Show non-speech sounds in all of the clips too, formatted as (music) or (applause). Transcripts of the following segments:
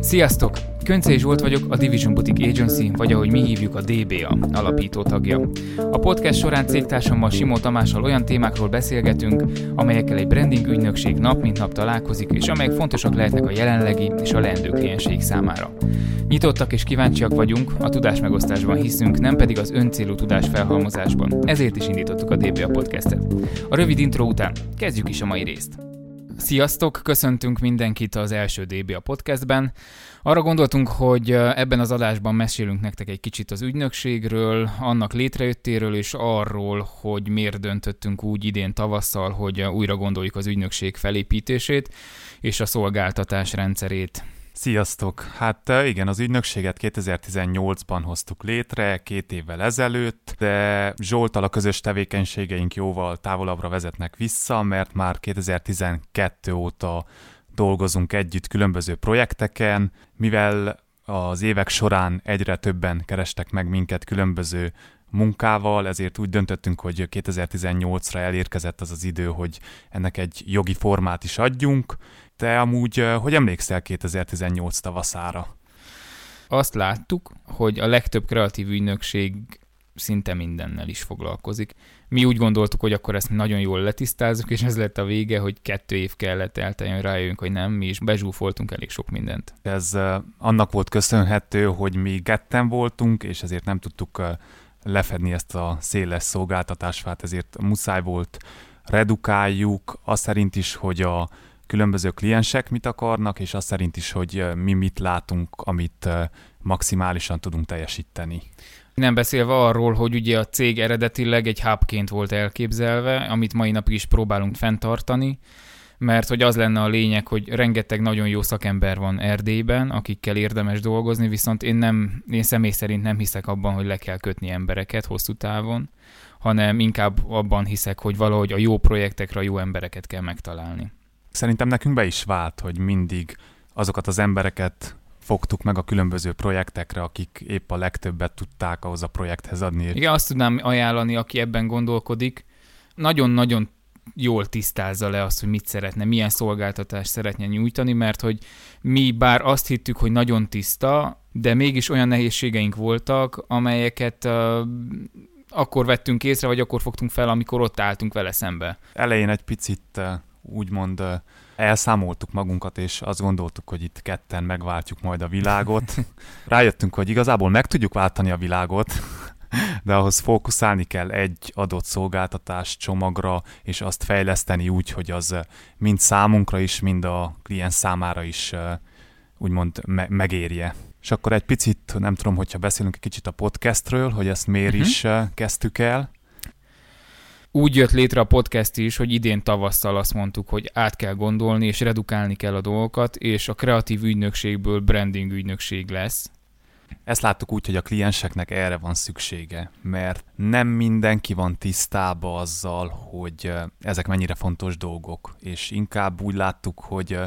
Sziasztok! Köncei Zsolt vagyok, a Division Boutique Agency, vagy ahogy mi hívjuk a DBA, alapító tagja. A podcast során cégtársammal Simó Tamással olyan témákról beszélgetünk, amelyekkel egy branding ügynökség nap mint nap találkozik, és amelyek fontosak lehetnek a jelenlegi és a leendő klienseik számára. Nyitottak és kíváncsiak vagyunk, a tudásmegosztásban hiszünk, nem pedig az öncélú tudás felhalmozásban. Ezért is indítottuk a DBA podcastet. A rövid intro után kezdjük is a mai részt. Sziasztok, köszöntünk mindenkit az első DBA podcastben. Arra gondoltunk, hogy ebben az adásban mesélünk nektek egy kicsit az ügynökségről, annak létrejöttéről és arról, hogy miért döntöttünk úgy idén tavasszal, hogy újra gondoljuk az ügynökség felépítését és a szolgáltatás rendszerét. Sziasztok! Hát igen, az ügynökséget 2018-ban hoztuk létre, két évvel ezelőtt, de Zsoltal a közös tevékenységeink jóval távolabbra vezetnek vissza, mert már 2012 óta dolgozunk együtt különböző projekteken, mivel az évek során egyre többen kerestek meg minket különböző munkával, ezért úgy döntöttünk, hogy 2018-ra elérkezett az az idő, hogy ennek egy jogi formát is adjunk. Te amúgy, hogy emlékszel 2018 tavaszára? Azt láttuk, hogy a legtöbb kreatív ügynökség szinte mindennel is foglalkozik. Mi úgy gondoltuk, hogy akkor ezt nagyon jól letisztázzuk, és ez lett a vége, hogy kettő év kellett elteljen, rájöjjünk, hogy nem, mi is bezsúfoltunk elég sok mindent. Ez annak volt köszönhető, hogy mi getten voltunk, és ezért nem tudtuk lefedni ezt a széles szolgáltatásfát, ezért muszáj volt redukáljuk, azt szerint is, hogy a különböző kliensek mit akarnak, és azt szerint is, hogy mi mit látunk, amit maximálisan tudunk teljesíteni. Nem beszélve arról, hogy ugye a cég eredetileg egy hubként volt elképzelve, amit mai napig is próbálunk fenntartani, mert hogy az lenne a lényeg, hogy rengeteg nagyon jó szakember van Erdélyben, akikkel érdemes dolgozni, viszont én, nem, én személy szerint nem hiszek abban, hogy le kell kötni embereket hosszú távon, hanem inkább abban hiszek, hogy valahogy a jó projektekre a jó embereket kell megtalálni. Szerintem nekünk be is vált, hogy mindig azokat az embereket fogtuk meg a különböző projektekre, akik épp a legtöbbet tudták ahhoz a projekthez adni. Igen, azt tudnám ajánlani, aki ebben gondolkodik. Nagyon-nagyon jól tisztázza le azt, hogy mit szeretne, milyen szolgáltatást szeretne nyújtani, mert hogy mi bár azt hittük, hogy nagyon tiszta, de mégis olyan nehézségeink voltak, amelyeket uh, akkor vettünk észre, vagy akkor fogtunk fel, amikor ott álltunk vele szembe. Elején egy picit úgymond elszámoltuk magunkat, és azt gondoltuk, hogy itt ketten megváltjuk majd a világot. (laughs) Rájöttünk, hogy igazából meg tudjuk váltani a világot, de ahhoz fókuszálni kell egy adott szolgáltatás csomagra, és azt fejleszteni úgy, hogy az mind számunkra is, mind a kliens számára is úgymond me- megérje. És akkor egy picit, nem tudom, hogyha beszélünk egy kicsit a podcastről, hogy ezt miért uh-huh. is kezdtük el. Úgy jött létre a podcast is, hogy idén tavasszal azt mondtuk, hogy át kell gondolni, és redukálni kell a dolgokat, és a kreatív ügynökségből branding ügynökség lesz. Ezt láttuk úgy, hogy a klienseknek erre van szüksége, mert nem mindenki van tisztába azzal, hogy ezek mennyire fontos dolgok, és inkább úgy láttuk, hogy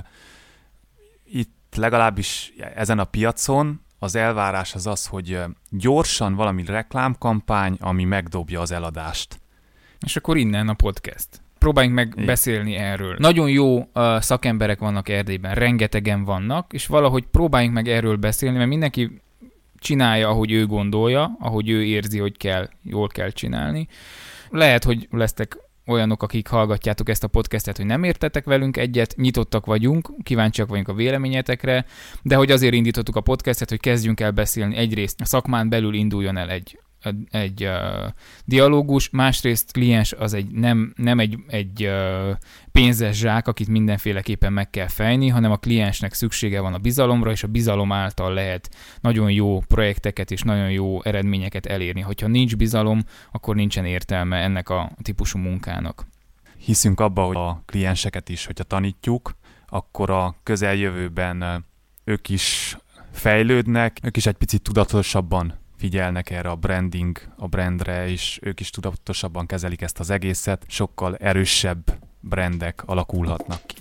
itt legalábbis ezen a piacon az elvárás az az, hogy gyorsan valami reklámkampány, ami megdobja az eladást. És akkor innen a podcast. Próbáljunk meg Igen. beszélni erről. Nagyon jó uh, szakemberek vannak Erdélyben, rengetegen vannak, és valahogy próbáljunk meg erről beszélni, mert mindenki csinálja, ahogy ő gondolja, ahogy ő érzi, hogy kell, jól kell csinálni. Lehet, hogy lesztek olyanok, akik hallgatjátok ezt a podcastet, hogy nem értetek velünk egyet, nyitottak vagyunk, kíváncsiak vagyunk a véleményetekre, de hogy azért indítottuk a podcastet, hogy kezdjünk el beszélni egyrészt a szakmán belül induljon el egy egy uh, dialógus, másrészt kliens az egy nem, nem egy, egy uh, pénzes zsák, akit mindenféleképpen meg kell fejni, hanem a kliensnek szüksége van a bizalomra, és a bizalom által lehet nagyon jó projekteket és nagyon jó eredményeket elérni. Hogyha nincs bizalom, akkor nincsen értelme ennek a típusú munkának. Hiszünk abba, hogy a klienseket is, hogyha tanítjuk, akkor a közeljövőben ők is fejlődnek, ők is egy picit tudatosabban figyelnek erre a branding, a brandre, és ők is tudatosabban kezelik ezt az egészet, sokkal erősebb brandek alakulhatnak ki.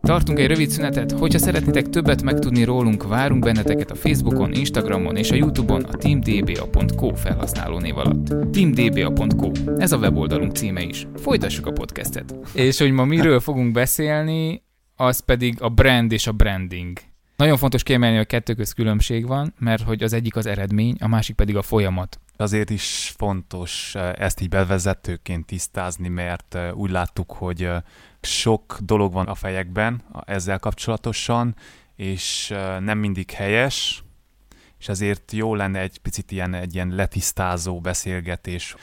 Tartunk egy rövid szünetet, hogyha szeretnétek többet megtudni rólunk, várunk benneteket a Facebookon, Instagramon és a Youtube-on a teamdba.co felhasználónév alatt. teamdba.co, ez a weboldalunk címe is. Folytassuk a podcastet. És hogy ma miről fogunk beszélni, az pedig a brand és a branding. Nagyon fontos kiemelni, hogy a kettő köz különbség van, mert hogy az egyik az eredmény, a másik pedig a folyamat. Azért is fontos eh, ezt így bevezetőként tisztázni, mert eh, úgy láttuk, hogy eh, sok dolog van a fejekben ezzel kapcsolatosan, és nem mindig helyes, és ezért jó lenne egy picit ilyen, egy ilyen letisztázó beszélgetés.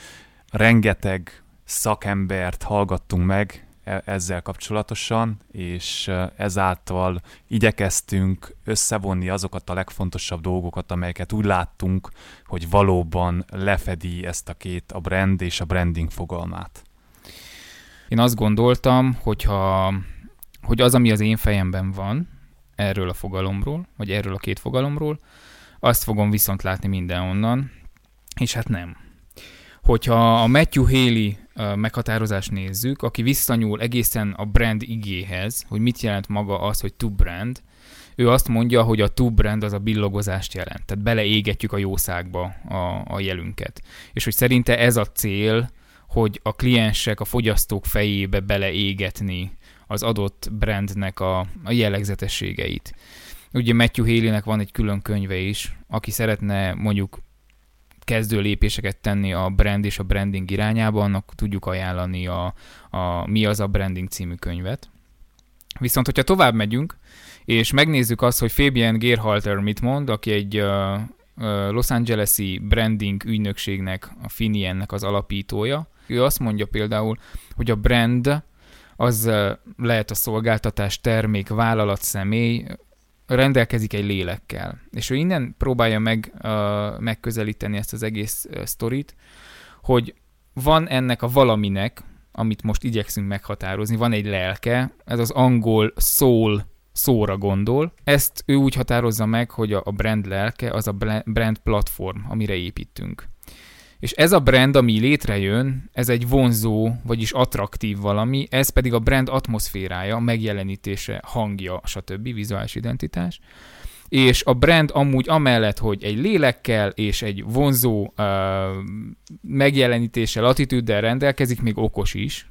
Rengeteg szakembert hallgattunk meg ezzel kapcsolatosan, és e, ezáltal igyekeztünk összevonni azokat a legfontosabb dolgokat, amelyeket úgy láttunk, hogy valóban lefedi ezt a két, a brand és a branding fogalmát. Én azt gondoltam, hogyha, hogy az, ami az én fejemben van, erről a fogalomról, vagy erről a két fogalomról, azt fogom viszont látni mindenhonnan, és hát nem. Hogyha a Matthew Haley meghatározást nézzük, aki visszanyúl egészen a brand igéhez, hogy mit jelent maga az, hogy to brand, ő azt mondja, hogy a to brand az a billogozást jelent. Tehát beleégetjük a jószágba a, a jelünket. És hogy szerinte ez a cél, hogy a kliensek, a fogyasztók fejébe beleégetni az adott brandnek a, a jellegzetességeit. Ugye Matthew Haley-nek van egy külön könyve is, aki szeretne mondjuk kezdő lépéseket tenni a brand és a branding irányába, annak tudjuk ajánlani a, a Mi az a branding című könyvet. Viszont, hogyha tovább megyünk, és megnézzük azt, hogy Fabian Gerhalter mit mond, aki egy uh, Los Angeles-i branding ügynökségnek, a Finiennek az alapítója. Ő azt mondja például, hogy a brand az lehet a szolgáltatás, termék, vállalat, személy, rendelkezik egy lélekkel. És ő innen próbálja meg uh, megközelíteni ezt az egész uh, sztorit, hogy van ennek a valaminek, amit most igyekszünk meghatározni, van egy lelke, ez az angol soul szóra gondol. Ezt ő úgy határozza meg, hogy a brand lelke az a brand platform, amire építünk. És ez a brand, ami létrejön, ez egy vonzó, vagyis attraktív valami, ez pedig a brand atmoszférája, megjelenítése, hangja, stb. vizuális identitás. És a brand amúgy amellett, hogy egy lélekkel és egy vonzó uh, megjelenítéssel, attitűddel rendelkezik, még okos is,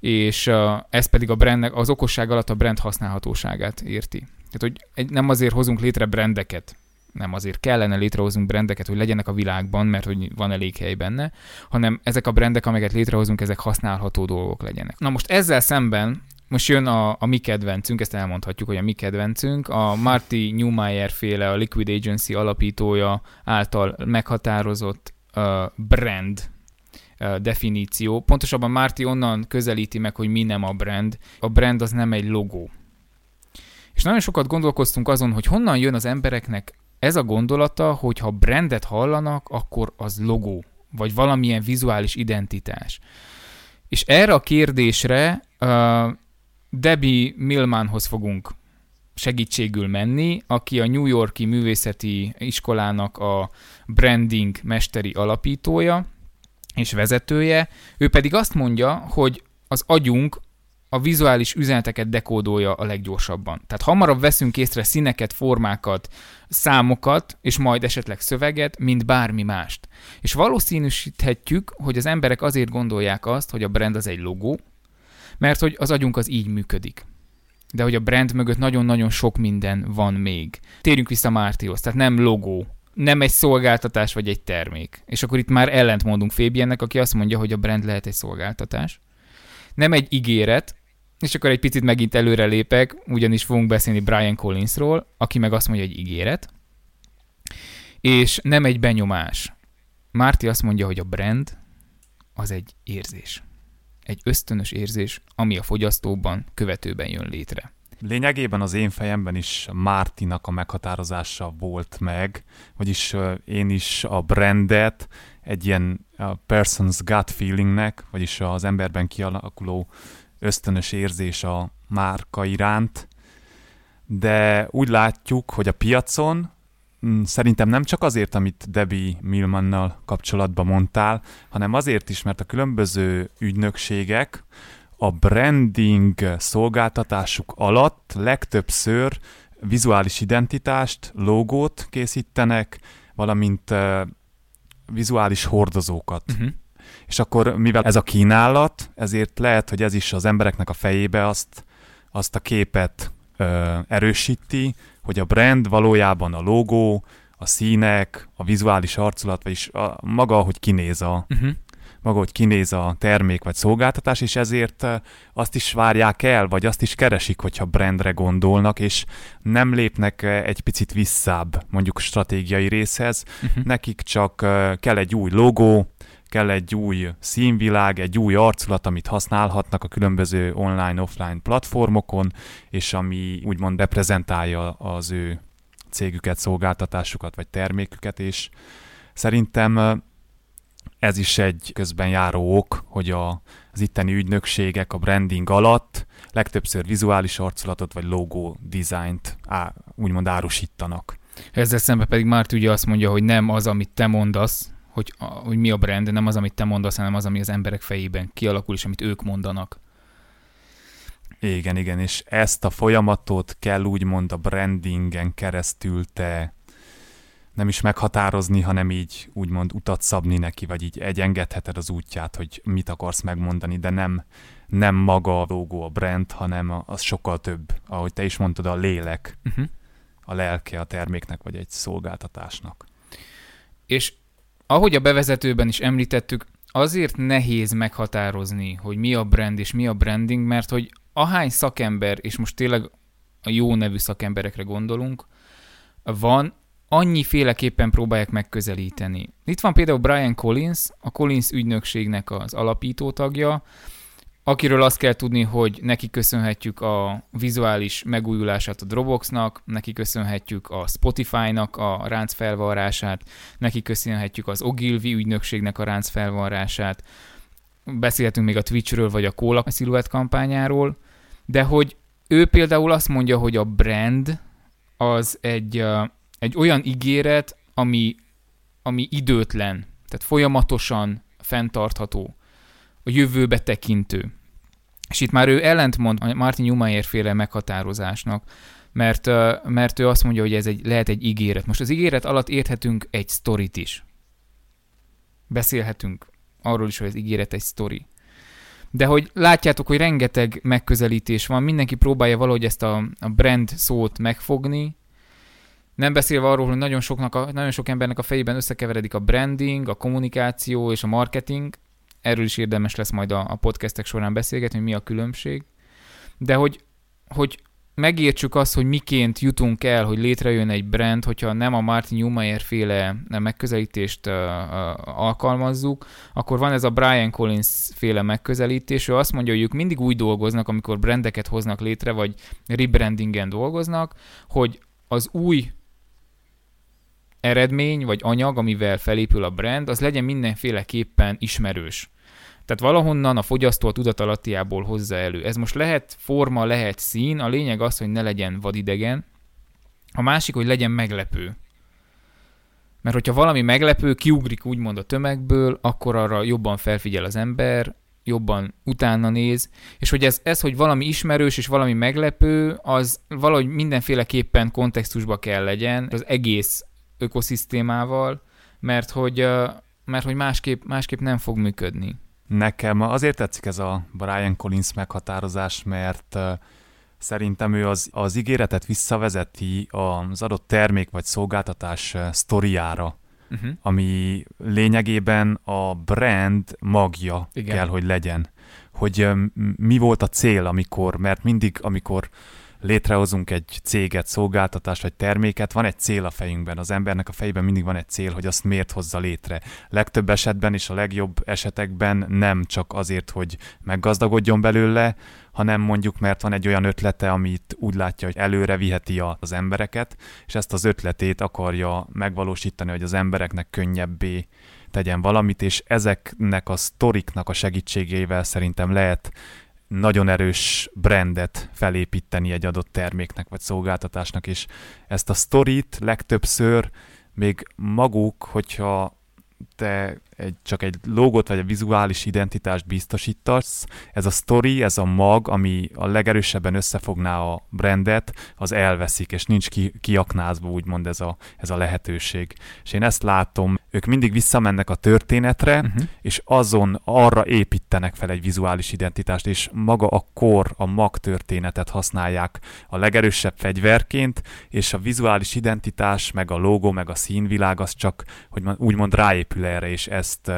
és uh, ez pedig a brandnek, az okosság alatt a brand használhatóságát érti. Tehát, hogy egy, nem azért hozunk létre brendeket, nem azért kellene létrehozunk brendeket, hogy legyenek a világban, mert hogy van elég hely benne, hanem ezek a brendek, amelyeket létrehozunk, ezek használható dolgok legyenek. Na most ezzel szemben most jön a, a mi kedvencünk, ezt elmondhatjuk, hogy a mi kedvencünk, a Marty Newmeyer féle, a Liquid Agency alapítója által meghatározott uh, brand definíció. Pontosabban Marty onnan közelíti meg, hogy mi nem a brand. A brand az nem egy logó. És nagyon sokat gondolkoztunk azon, hogy honnan jön az embereknek ez a gondolata, hogy ha brandet hallanak, akkor az logó, vagy valamilyen vizuális identitás. És erre a kérdésre uh, Debbie Millmanhoz fogunk segítségül menni, aki a New Yorki Művészeti Iskolának a branding mesteri alapítója és vezetője. Ő pedig azt mondja, hogy az agyunk a vizuális üzeneteket dekódolja a leggyorsabban. Tehát hamarabb veszünk észre színeket, formákat, számokat, és majd esetleg szöveget, mint bármi mást. És valószínűsíthetjük, hogy az emberek azért gondolják azt, hogy a brand az egy logó, mert hogy az agyunk az így működik. De hogy a brand mögött nagyon-nagyon sok minden van még. Térjünk vissza Mártihoz, tehát nem logó, nem egy szolgáltatás vagy egy termék. És akkor itt már ellent mondunk Fébiennek, aki azt mondja, hogy a brand lehet egy szolgáltatás. Nem egy ígéret, és akkor egy picit megint előre lépek, ugyanis fogunk beszélni Brian Collinsról, aki meg azt mondja, hogy ígéret, és nem egy benyomás. Márti azt mondja, hogy a brand az egy érzés. Egy ösztönös érzés, ami a fogyasztóban követőben jön létre. Lényegében az én fejemben is Mártinak a meghatározása volt meg, vagyis én is a brandet egy ilyen person's gut feelingnek, vagyis az emberben kialakuló ösztönös érzés a márka iránt, de úgy látjuk, hogy a piacon mm, szerintem nem csak azért, amit Debbie Millmannal kapcsolatban mondtál, hanem azért is, mert a különböző ügynökségek a branding szolgáltatásuk alatt legtöbbször vizuális identitást, logót készítenek, valamint vizuális hordozókat. Uh-huh. És akkor, mivel ez a kínálat, ezért lehet, hogy ez is az embereknek a fejébe azt, azt a képet ö, erősíti, hogy a brand valójában a logó, a színek, a vizuális arculat, vagyis a, maga, hogy kinéz a, uh-huh. Maga, hogy kinéz a termék vagy szolgáltatás, és ezért azt is várják el, vagy azt is keresik, hogyha brandre gondolnak, és nem lépnek egy picit visszább mondjuk stratégiai részhez, uh-huh. nekik csak kell egy új logó, kell egy új színvilág, egy új arculat, amit használhatnak a különböző online-offline platformokon, és ami úgymond reprezentálja az ő cégüket, szolgáltatásukat vagy terméküket, és szerintem ez is egy közben járó ok, hogy a, az itteni ügynökségek a branding alatt legtöbbször vizuális arculatot vagy logo dizájnt á, úgymond árusítanak. Ezzel szemben pedig Márt ugye azt mondja, hogy nem az, amit te mondasz, hogy, hogy mi a brand, nem az, amit te mondasz, hanem az, ami az emberek fejében kialakul, és amit ők mondanak. Igen, igen, és ezt a folyamatot kell úgymond a brandingen keresztül te nem is meghatározni, hanem így úgymond utat szabni neki, vagy így egyengedheted az útját, hogy mit akarsz megmondani, de nem, nem maga a logó, a brand, hanem az sokkal több, ahogy te is mondtad, a lélek, uh-huh. a lelke a terméknek, vagy egy szolgáltatásnak. És ahogy a bevezetőben is említettük, azért nehéz meghatározni, hogy mi a brand és mi a branding, mert hogy ahány szakember, és most tényleg a jó nevű szakemberekre gondolunk, van, annyiféleképpen próbálják megközelíteni. Itt van például Brian Collins, a Collins ügynökségnek az alapító tagja, akiről azt kell tudni, hogy neki köszönhetjük a vizuális megújulását a Dropboxnak, neki köszönhetjük a Spotify-nak a ránc felvarrását, neki köszönhetjük az Ogilvy ügynökségnek a ránc felvarrását, beszélhetünk még a Twitchről vagy a Cola Silhouette kampányáról, de hogy ő például azt mondja, hogy a brand az egy, egy olyan ígéret, ami, ami időtlen, tehát folyamatosan fenntartható a jövőbe tekintő. És itt már ő ellentmond a Martin Newmeyer féle meghatározásnak, mert, mert ő azt mondja, hogy ez egy, lehet egy ígéret. Most az ígéret alatt érthetünk egy sztorit is. Beszélhetünk arról is, hogy az ígéret egy sztori. De hogy látjátok, hogy rengeteg megközelítés van, mindenki próbálja valahogy ezt a, a brand szót megfogni, nem beszélve arról, hogy nagyon, soknak a, nagyon sok embernek a fejében összekeveredik a branding, a kommunikáció és a marketing, erről is érdemes lesz majd a, a podcastek során beszélgetni, hogy mi a különbség. De hogy, hogy megértsük azt, hogy miként jutunk el, hogy létrejön egy brand, hogyha nem a Martin Newmeyer féle megközelítést uh, uh, alkalmazzuk, akkor van ez a Brian Collins féle megközelítés, ő azt mondja, hogy ők mindig úgy dolgoznak, amikor brandeket hoznak létre, vagy rebrandingen dolgoznak, hogy az új eredmény, vagy anyag, amivel felépül a brand, az legyen mindenféleképpen ismerős. Tehát valahonnan a fogyasztó a tudatalattiából hozza elő. Ez most lehet forma, lehet szín, a lényeg az, hogy ne legyen vadidegen. A másik, hogy legyen meglepő. Mert hogyha valami meglepő, kiugrik úgymond a tömegből, akkor arra jobban felfigyel az ember, jobban utána néz, és hogy ez, ez, hogy valami ismerős és valami meglepő, az valahogy mindenféleképpen kontextusba kell legyen az egész ökoszisztémával, mert hogy, mert hogy másképp, másképp nem fog működni. Nekem azért tetszik ez a Brian Collins meghatározás, mert szerintem ő az, az ígéretet visszavezeti az adott termék vagy szolgáltatás sztoriára, uh-huh. ami lényegében a brand magja Igen. kell, hogy legyen. Hogy mi volt a cél, amikor, mert mindig, amikor létrehozunk egy céget, szolgáltatást vagy terméket, van egy cél a fejünkben, az embernek a fejében mindig van egy cél, hogy azt miért hozza létre. Legtöbb esetben és a legjobb esetekben nem csak azért, hogy meggazdagodjon belőle, hanem mondjuk mert van egy olyan ötlete, amit úgy látja, hogy előre viheti az embereket, és ezt az ötletét akarja megvalósítani, hogy az embereknek könnyebbé tegyen valamit, és ezeknek a sztoriknak a segítségével szerintem lehet nagyon erős brandet felépíteni egy adott terméknek vagy szolgáltatásnak, és ezt a sztorit legtöbbször még maguk, hogyha te egy, csak egy logót vagy egy vizuális identitást biztosítasz. Ez a story, ez a mag, ami a legerősebben összefogná a brandet, az elveszik, és nincs ki, kiaknázva úgymond ez a, ez a lehetőség. És én ezt látom, ők mindig visszamennek a történetre, uh-huh. és azon arra építenek fel egy vizuális identitást, és maga a kor, a mag történetet használják a legerősebb fegyverként, és a vizuális identitás, meg a logo, meg a színvilág az csak, hogy úgymond ráépül erre, és ezt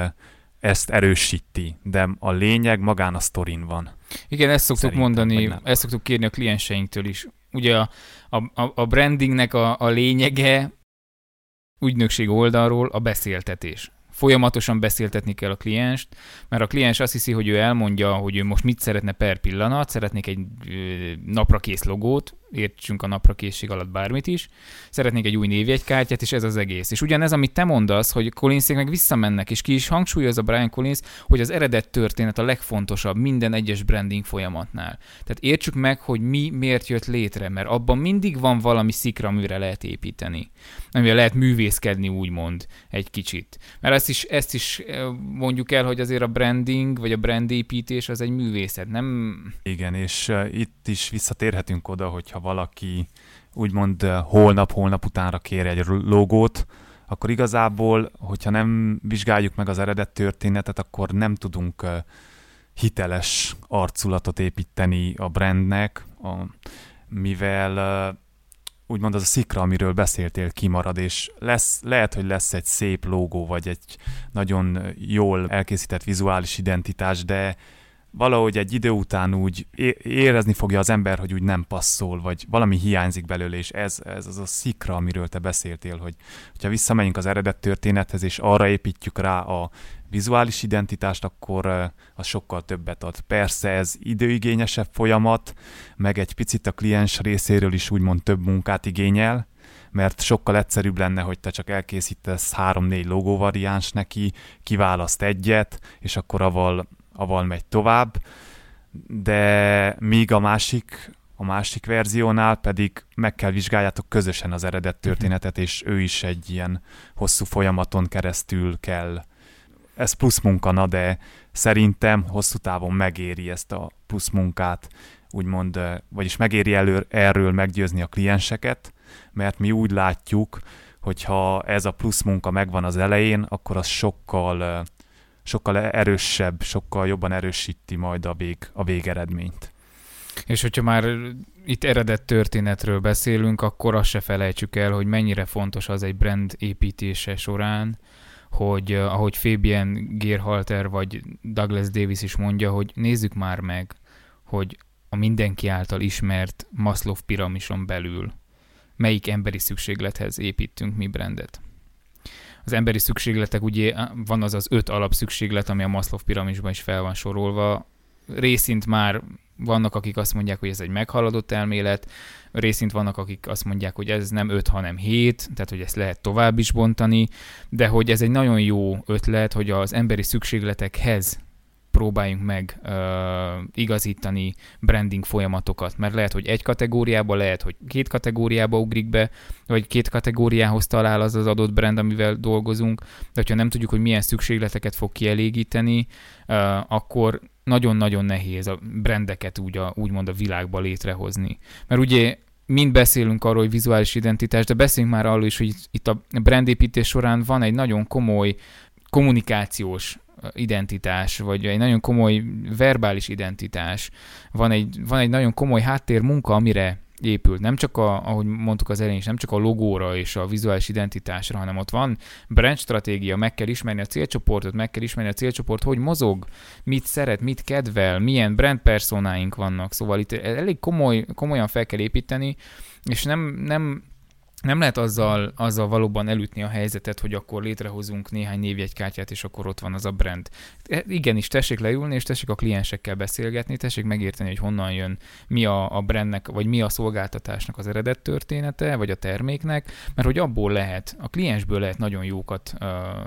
ezt erősíti, de a lényeg magán a sztorin van. Igen, ezt szoktuk Szerintem, mondani, ezt szoktuk kérni a klienseinktől is. Ugye a, a, a brandingnek a, a lényege ügynökség oldalról a beszéltetés folyamatosan beszéltetni kell a klienst, mert a kliens azt hiszi, hogy ő elmondja, hogy ő most mit szeretne per pillanat, szeretnék egy napra kész logót, értsünk a napra készség alatt bármit is, szeretnék egy új névjegykártyát, és ez az egész. És ugyanez, amit te mondasz, hogy Collinsék meg visszamennek, és ki is hangsúlyozza Brian Collins, hogy az eredet történet a legfontosabb minden egyes branding folyamatnál. Tehát értsük meg, hogy mi miért jött létre, mert abban mindig van valami szikra, amire lehet építeni. Amivel lehet művészkedni, úgymond, egy kicsit. Mert ezt is, ezt is mondjuk el, hogy azért a branding, vagy a brandépítés az egy művészet, nem... Igen, és uh, itt is visszatérhetünk oda, hogyha hogyha valaki úgymond holnap-holnap utánra kér egy logót, akkor igazából, hogyha nem vizsgáljuk meg az eredet történetet, akkor nem tudunk hiteles arculatot építeni a brandnek, a, mivel úgymond az a szikra, amiről beszéltél, kimarad, és lesz, lehet, hogy lesz egy szép logó, vagy egy nagyon jól elkészített vizuális identitás, de valahogy egy idő után úgy érezni fogja az ember, hogy úgy nem passzol, vagy valami hiányzik belőle, és ez, ez az a szikra, amiről te beszéltél, hogy ha visszamegyünk az eredet történethez, és arra építjük rá a vizuális identitást, akkor az sokkal többet ad. Persze ez időigényesebb folyamat, meg egy picit a kliens részéről is úgymond több munkát igényel, mert sokkal egyszerűbb lenne, hogy te csak elkészítesz három-négy logóvariáns neki, kiválaszt egyet, és akkor avval aval megy tovább, de míg a másik, a másik verziónál pedig meg kell vizsgáljátok közösen az eredet mhm. történetet, és ő is egy ilyen hosszú folyamaton keresztül kell. Ez plusz munka, na, de szerintem hosszú távon megéri ezt a plusz munkát, úgymond, vagyis megéri elő, erről meggyőzni a klienseket, mert mi úgy látjuk, hogyha ez a plusz munka megvan az elején, akkor az sokkal sokkal erősebb, sokkal jobban erősíti majd a, vég, a végeredményt. És hogyha már itt eredet történetről beszélünk, akkor azt se felejtsük el, hogy mennyire fontos az egy brand építése során, hogy ahogy Fabian Gerhalter vagy Douglas Davis is mondja, hogy nézzük már meg, hogy a mindenki által ismert Maslow piramison belül melyik emberi szükséglethez építünk mi brandet az emberi szükségletek, ugye van az az öt alapszükséglet, ami a Maslow piramisban is fel van sorolva. Részint már vannak, akik azt mondják, hogy ez egy meghaladott elmélet, részint vannak, akik azt mondják, hogy ez nem öt, hanem hét, tehát hogy ezt lehet tovább is bontani, de hogy ez egy nagyon jó ötlet, hogy az emberi szükségletekhez próbáljunk meg uh, igazítani branding folyamatokat, mert lehet, hogy egy kategóriába, lehet, hogy két kategóriába ugrik be, vagy két kategóriához talál az az adott brand, amivel dolgozunk, de hogyha nem tudjuk, hogy milyen szükségleteket fog kielégíteni, uh, akkor nagyon-nagyon nehéz a brandeket úgy a, úgymond a világba létrehozni. Mert ugye mind beszélünk arról, hogy vizuális identitás, de beszéljünk már arról is, hogy itt a brandépítés során van egy nagyon komoly kommunikációs identitás, vagy egy nagyon komoly verbális identitás, van egy, van egy nagyon komoly háttér munka, amire épült. Nem csak, a, ahogy mondtuk az elején is, nem csak a logóra és a vizuális identitásra, hanem ott van brand stratégia, meg kell ismerni a célcsoportot, meg kell ismerni a célcsoport, hogy mozog, mit szeret, mit kedvel, milyen brand personáink vannak. Szóval itt elég komoly, komolyan fel kell építeni, és nem, nem nem lehet azzal, azzal valóban elütni a helyzetet, hogy akkor létrehozunk néhány névjegykártyát, és akkor ott van az a brand. E, igenis, tessék leülni, és tessék a kliensekkel beszélgetni, tessék megérteni, hogy honnan jön, mi a, a brandnek, vagy mi a szolgáltatásnak az eredet története, vagy a terméknek, mert hogy abból lehet, a kliensből lehet nagyon jókat,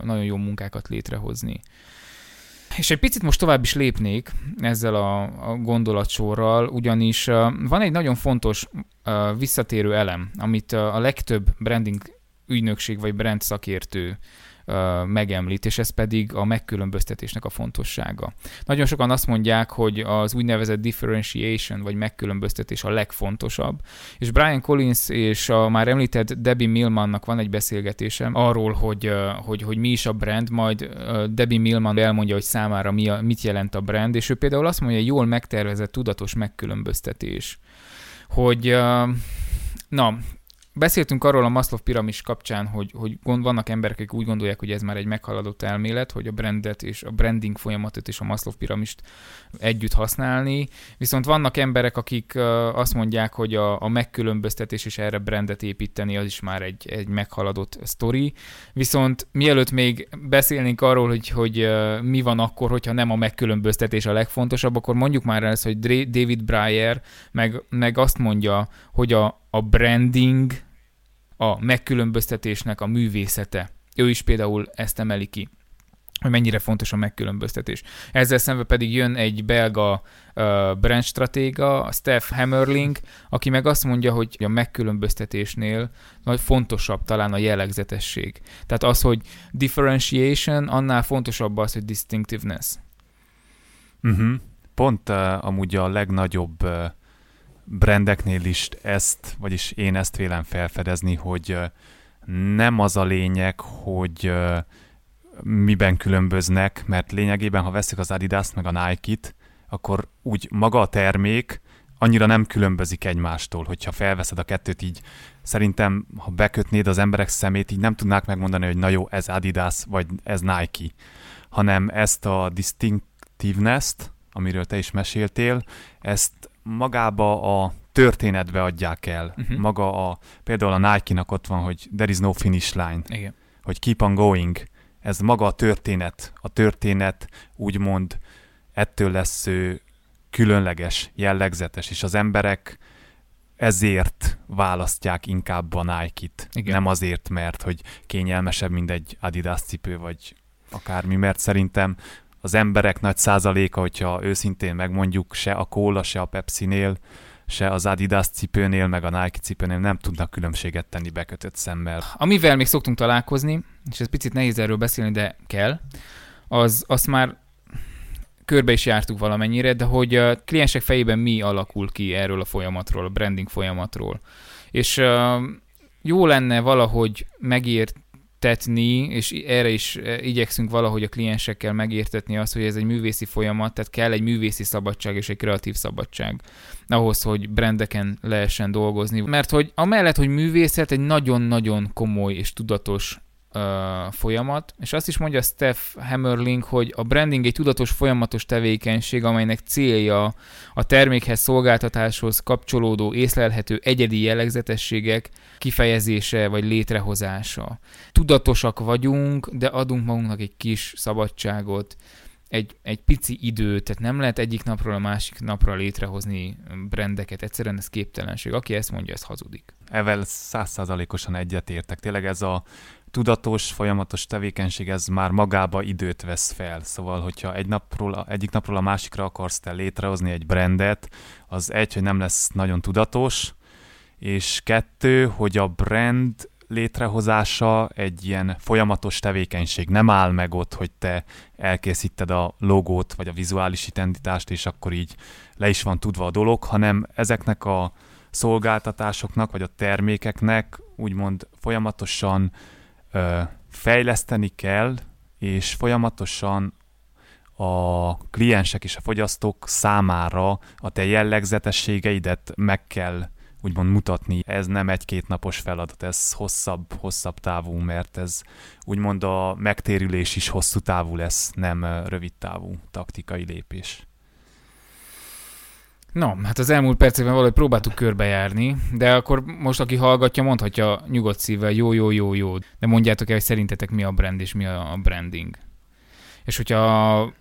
nagyon jó munkákat létrehozni. És egy picit most tovább is lépnék ezzel a, a gondolatsorral, ugyanis uh, van egy nagyon fontos uh, visszatérő elem, amit uh, a legtöbb branding ügynökség vagy brand szakértő megemlít, és ez pedig a megkülönböztetésnek a fontossága. Nagyon sokan azt mondják, hogy az úgynevezett differentiation, vagy megkülönböztetés a legfontosabb, és Brian Collins és a már említett Debbie Millmannak van egy beszélgetésem arról, hogy, hogy, hogy mi is a brand, majd Debbie Millman elmondja, hogy számára mi a, mit jelent a brand, és ő például azt mondja, hogy jól megtervezett, tudatos megkülönböztetés, hogy na, Beszéltünk arról a Maslow piramis kapcsán, hogy, hogy gond, vannak emberek, akik úgy gondolják, hogy ez már egy meghaladott elmélet, hogy a brandet és a branding folyamatot és a Maslow piramist együtt használni, viszont vannak emberek, akik azt mondják, hogy a, a megkülönböztetés és erre brandet építeni, az is már egy, egy meghaladott sztori. Viszont mielőtt még beszélnénk arról, hogy, hogy mi van akkor, hogyha nem a megkülönböztetés a legfontosabb, akkor mondjuk már ezt, hogy David Breyer meg, meg azt mondja, hogy a, a branding a megkülönböztetésnek a művészete. Ő is például ezt emeli ki hogy mennyire fontos a megkülönböztetés. Ezzel szemben pedig jön egy belga uh, brand Steph Hammerling, aki meg azt mondja, hogy a megkülönböztetésnél nagy fontosabb talán a jellegzetesség. Tehát az, hogy differentiation, annál fontosabb az, hogy distinctiveness. Uh-huh. Pont uh, amúgy a legnagyobb uh, brandeknél is ezt, vagyis én ezt vélem felfedezni, hogy nem az a lényeg, hogy miben különböznek, mert lényegében, ha veszik az Adidas meg a Nike-t, akkor úgy maga a termék annyira nem különbözik egymástól, hogyha felveszed a kettőt így. Szerintem, ha bekötnéd az emberek szemét, így nem tudnák megmondani, hogy na jó, ez Adidas, vagy ez Nike, hanem ezt a distinctiveness-t, amiről te is meséltél, ezt magába a történetbe adják el. Uh-huh. Maga a, például a Nike-nak ott van, hogy there is no finish line. Igen. Hogy keep on going. Ez maga a történet. A történet úgymond ettől lesz ő különleges, jellegzetes, és az emberek ezért választják inkább a Nike-t. Igen. Nem azért, mert hogy kényelmesebb, mint egy Adidas cipő, vagy akármi, mert szerintem az emberek nagy százaléka, hogyha őszintén megmondjuk, se a Cola, se a Pepsi-nél, se az Adidas cipőnél, meg a Nike cipőnél nem tudnak különbséget tenni bekötött szemmel. Amivel még szoktunk találkozni, és ez picit nehéz erről beszélni, de kell, az azt már körbe is jártuk valamennyire, de hogy a kliensek fejében mi alakul ki erről a folyamatról, a branding folyamatról. És jó lenne valahogy megért tetni, és erre is eh, igyekszünk valahogy a kliensekkel megértetni azt, hogy ez egy művészi folyamat, tehát kell egy művészi szabadság és egy kreatív szabadság ahhoz, hogy brendeken lehessen dolgozni. Mert hogy amellett, hogy művészet egy nagyon-nagyon komoly és tudatos folyamat, és azt is mondja Steph Hammerling, hogy a branding egy tudatos folyamatos tevékenység, amelynek célja a termékhez, szolgáltatáshoz kapcsolódó, észlelhető egyedi jellegzetességek kifejezése vagy létrehozása. Tudatosak vagyunk, de adunk magunknak egy kis szabadságot, egy, egy pici időt, tehát nem lehet egyik napról a másik napra létrehozni brendeket, egyszerűen ez képtelenség. Aki ezt mondja, ez hazudik. Evel százszázalékosan egyetértek. Tényleg ez a tudatos, folyamatos tevékenység, ez már magába időt vesz fel. Szóval, hogyha egy napról, egyik napról a másikra akarsz te létrehozni egy brandet, az egy, hogy nem lesz nagyon tudatos, és kettő, hogy a brand létrehozása egy ilyen folyamatos tevékenység. Nem áll meg ott, hogy te elkészíted a logót, vagy a vizuális identitást, és akkor így le is van tudva a dolog, hanem ezeknek a szolgáltatásoknak, vagy a termékeknek úgymond folyamatosan fejleszteni kell, és folyamatosan a kliensek és a fogyasztók számára a te jellegzetességeidet meg kell úgymond mutatni. Ez nem egy-két napos feladat, ez hosszabb, hosszabb távú, mert ez úgymond a megtérülés is hosszú távú lesz, nem rövid távú taktikai lépés. No, hát az elmúlt percekben valahogy próbáltuk körbejárni, de akkor most aki hallgatja, mondhatja nyugodt szívvel, jó, jó, jó, jó, de mondjátok el, hogy szerintetek mi a brand és mi a branding. És hogyha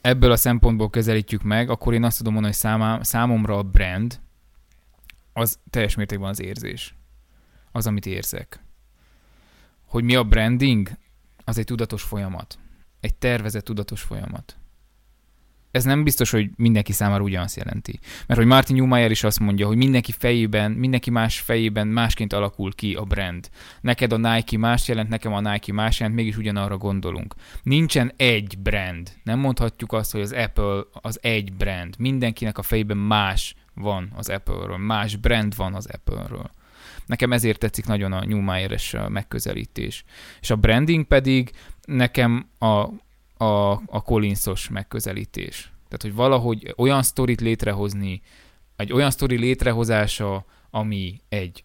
ebből a szempontból közelítjük meg, akkor én azt tudom mondani, hogy számomra a brand az teljes mértékben az érzés. Az, amit érzek. Hogy mi a branding, az egy tudatos folyamat. Egy tervezett tudatos folyamat. Ez nem biztos, hogy mindenki számára ugyanazt jelenti. Mert hogy Martin Newmeyer is azt mondja, hogy mindenki fejében, mindenki más fejében másként alakul ki a brand. Neked a Nike más jelent, nekem a Nike más jelent, mégis ugyanarra gondolunk. Nincsen egy brand. Nem mondhatjuk azt, hogy az Apple az egy brand. Mindenkinek a fejében más van az Apple-ről, más brand van az Apple-ről. Nekem ezért tetszik nagyon a Newmeyer-es megközelítés. És a branding pedig nekem a a, a Collinsos megközelítés. Tehát, hogy valahogy olyan sztorit létrehozni, egy olyan sztori létrehozása, ami egy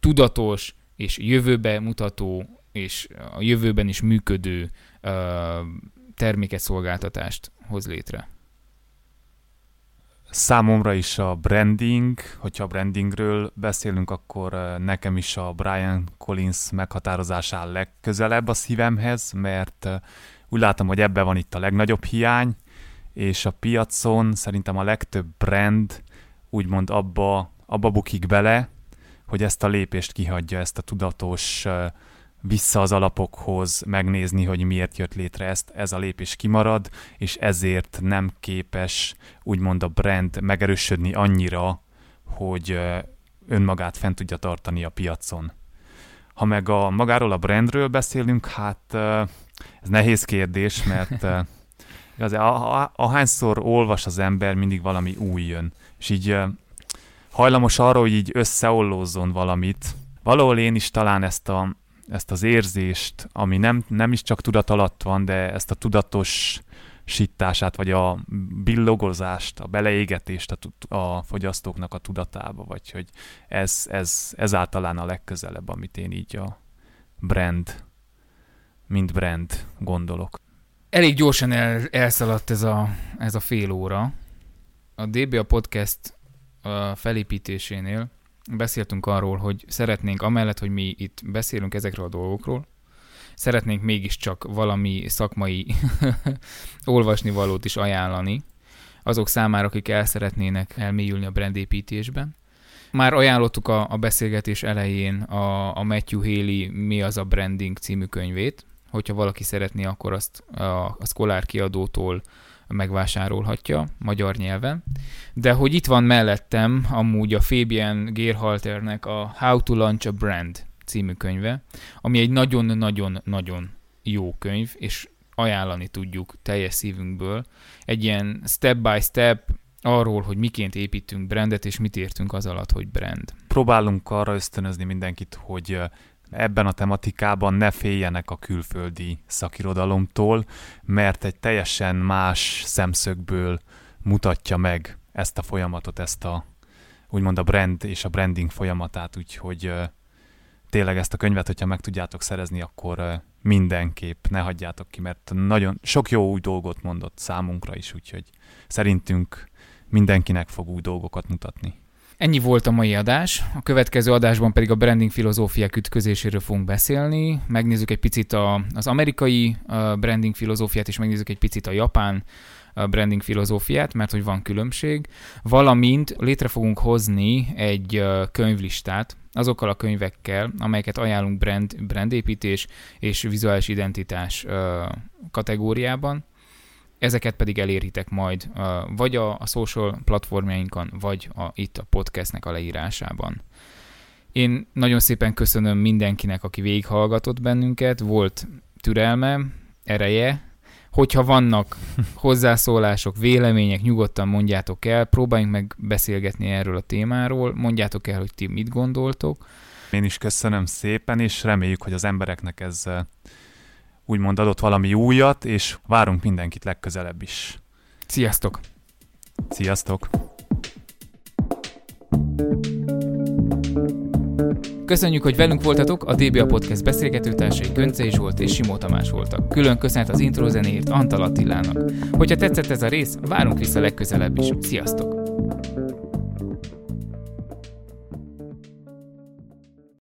tudatos és jövőbe mutató és a jövőben is működő uh, terméket, szolgáltatást hoz létre. Számomra is a branding, hogyha a brandingről beszélünk, akkor nekem is a Brian Collins meghatározása legközelebb a szívemhez, mert úgy látom, hogy ebbe van itt a legnagyobb hiány, és a piacon szerintem a legtöbb brand úgymond abba, abba bukik bele, hogy ezt a lépést kihagyja, ezt a tudatos vissza az alapokhoz, megnézni, hogy miért jött létre ezt, ez a lépés kimarad, és ezért nem képes úgymond a brand megerősödni annyira, hogy önmagát fent tudja tartani a piacon. Ha meg a magáról a brandről beszélünk, hát ez nehéz kérdés, mert (laughs) igaz, ahányszor olvas az ember, mindig valami új jön. És így hajlamos arra, hogy így összeollózzon valamit. Valahol én is talán ezt, a, ezt az érzést, ami nem, nem is csak tudat alatt van, de ezt a tudatos sittását, vagy a billogozást, a beleégetést a, a fogyasztóknak a tudatába, vagy hogy ez, ez, ez általán a legközelebb, amit én így a brand mint brand gondolok. Elég gyorsan el, elszaladt ez a, ez a fél óra. A DBA podcast a felépítésénél beszéltünk arról, hogy szeretnénk amellett, hogy mi itt beszélünk ezekről a dolgokról, szeretnénk mégiscsak valami szakmai (laughs) olvasni valót is ajánlani azok számára, akik el szeretnének elmélyülni a brandépítésben. Már ajánlottuk a, a beszélgetés elején a, a Matthew Haley Mi az a branding című könyvét, hogyha valaki szeretné, akkor azt a, a kiadótól megvásárolhatja magyar nyelven. De hogy itt van mellettem amúgy a Fabian Gerhalternek a How to Launch a Brand című könyve, ami egy nagyon-nagyon-nagyon jó könyv, és ajánlani tudjuk teljes szívünkből. Egy ilyen step by step arról, hogy miként építünk brandet, és mit értünk az alatt, hogy brand. Próbálunk arra ösztönözni mindenkit, hogy ebben a tematikában ne féljenek a külföldi szakirodalomtól, mert egy teljesen más szemszögből mutatja meg ezt a folyamatot, ezt a úgymond a brand és a branding folyamatát, úgyhogy tényleg ezt a könyvet, hogyha meg tudjátok szerezni, akkor mindenképp ne hagyjátok ki, mert nagyon sok jó új dolgot mondott számunkra is, úgyhogy szerintünk mindenkinek fog új dolgokat mutatni. Ennyi volt a mai adás, a következő adásban pedig a branding filozófiák ütközéséről fogunk beszélni. Megnézzük egy picit a, az amerikai branding filozófiát, és megnézzük egy picit a japán branding filozófiát, mert hogy van különbség, valamint létre fogunk hozni egy könyvlistát azokkal a könyvekkel, amelyeket ajánlunk brand, brandépítés és vizuális identitás kategóriában ezeket pedig elérhitek majd vagy a, a social platformjainkon, vagy a, itt a podcastnek a leírásában. Én nagyon szépen köszönöm mindenkinek, aki végighallgatott bennünket, volt türelme, ereje, hogyha vannak (laughs) hozzászólások, vélemények, nyugodtan mondjátok el, próbáljunk meg beszélgetni erről a témáról, mondjátok el, hogy ti mit gondoltok. Én is köszönöm szépen, és reméljük, hogy az embereknek ez úgymond adott valami újat, és várunk mindenkit legközelebb is. Sziasztok! Sziasztok! Köszönjük, hogy velünk voltatok, a DBA Podcast beszélgetőtársai Göncei Zsolt és Simó Tamás voltak. Külön köszönet az intro zenéért Antal Attilának. Hogyha tetszett ez a rész, várunk vissza legközelebb is. Sziasztok!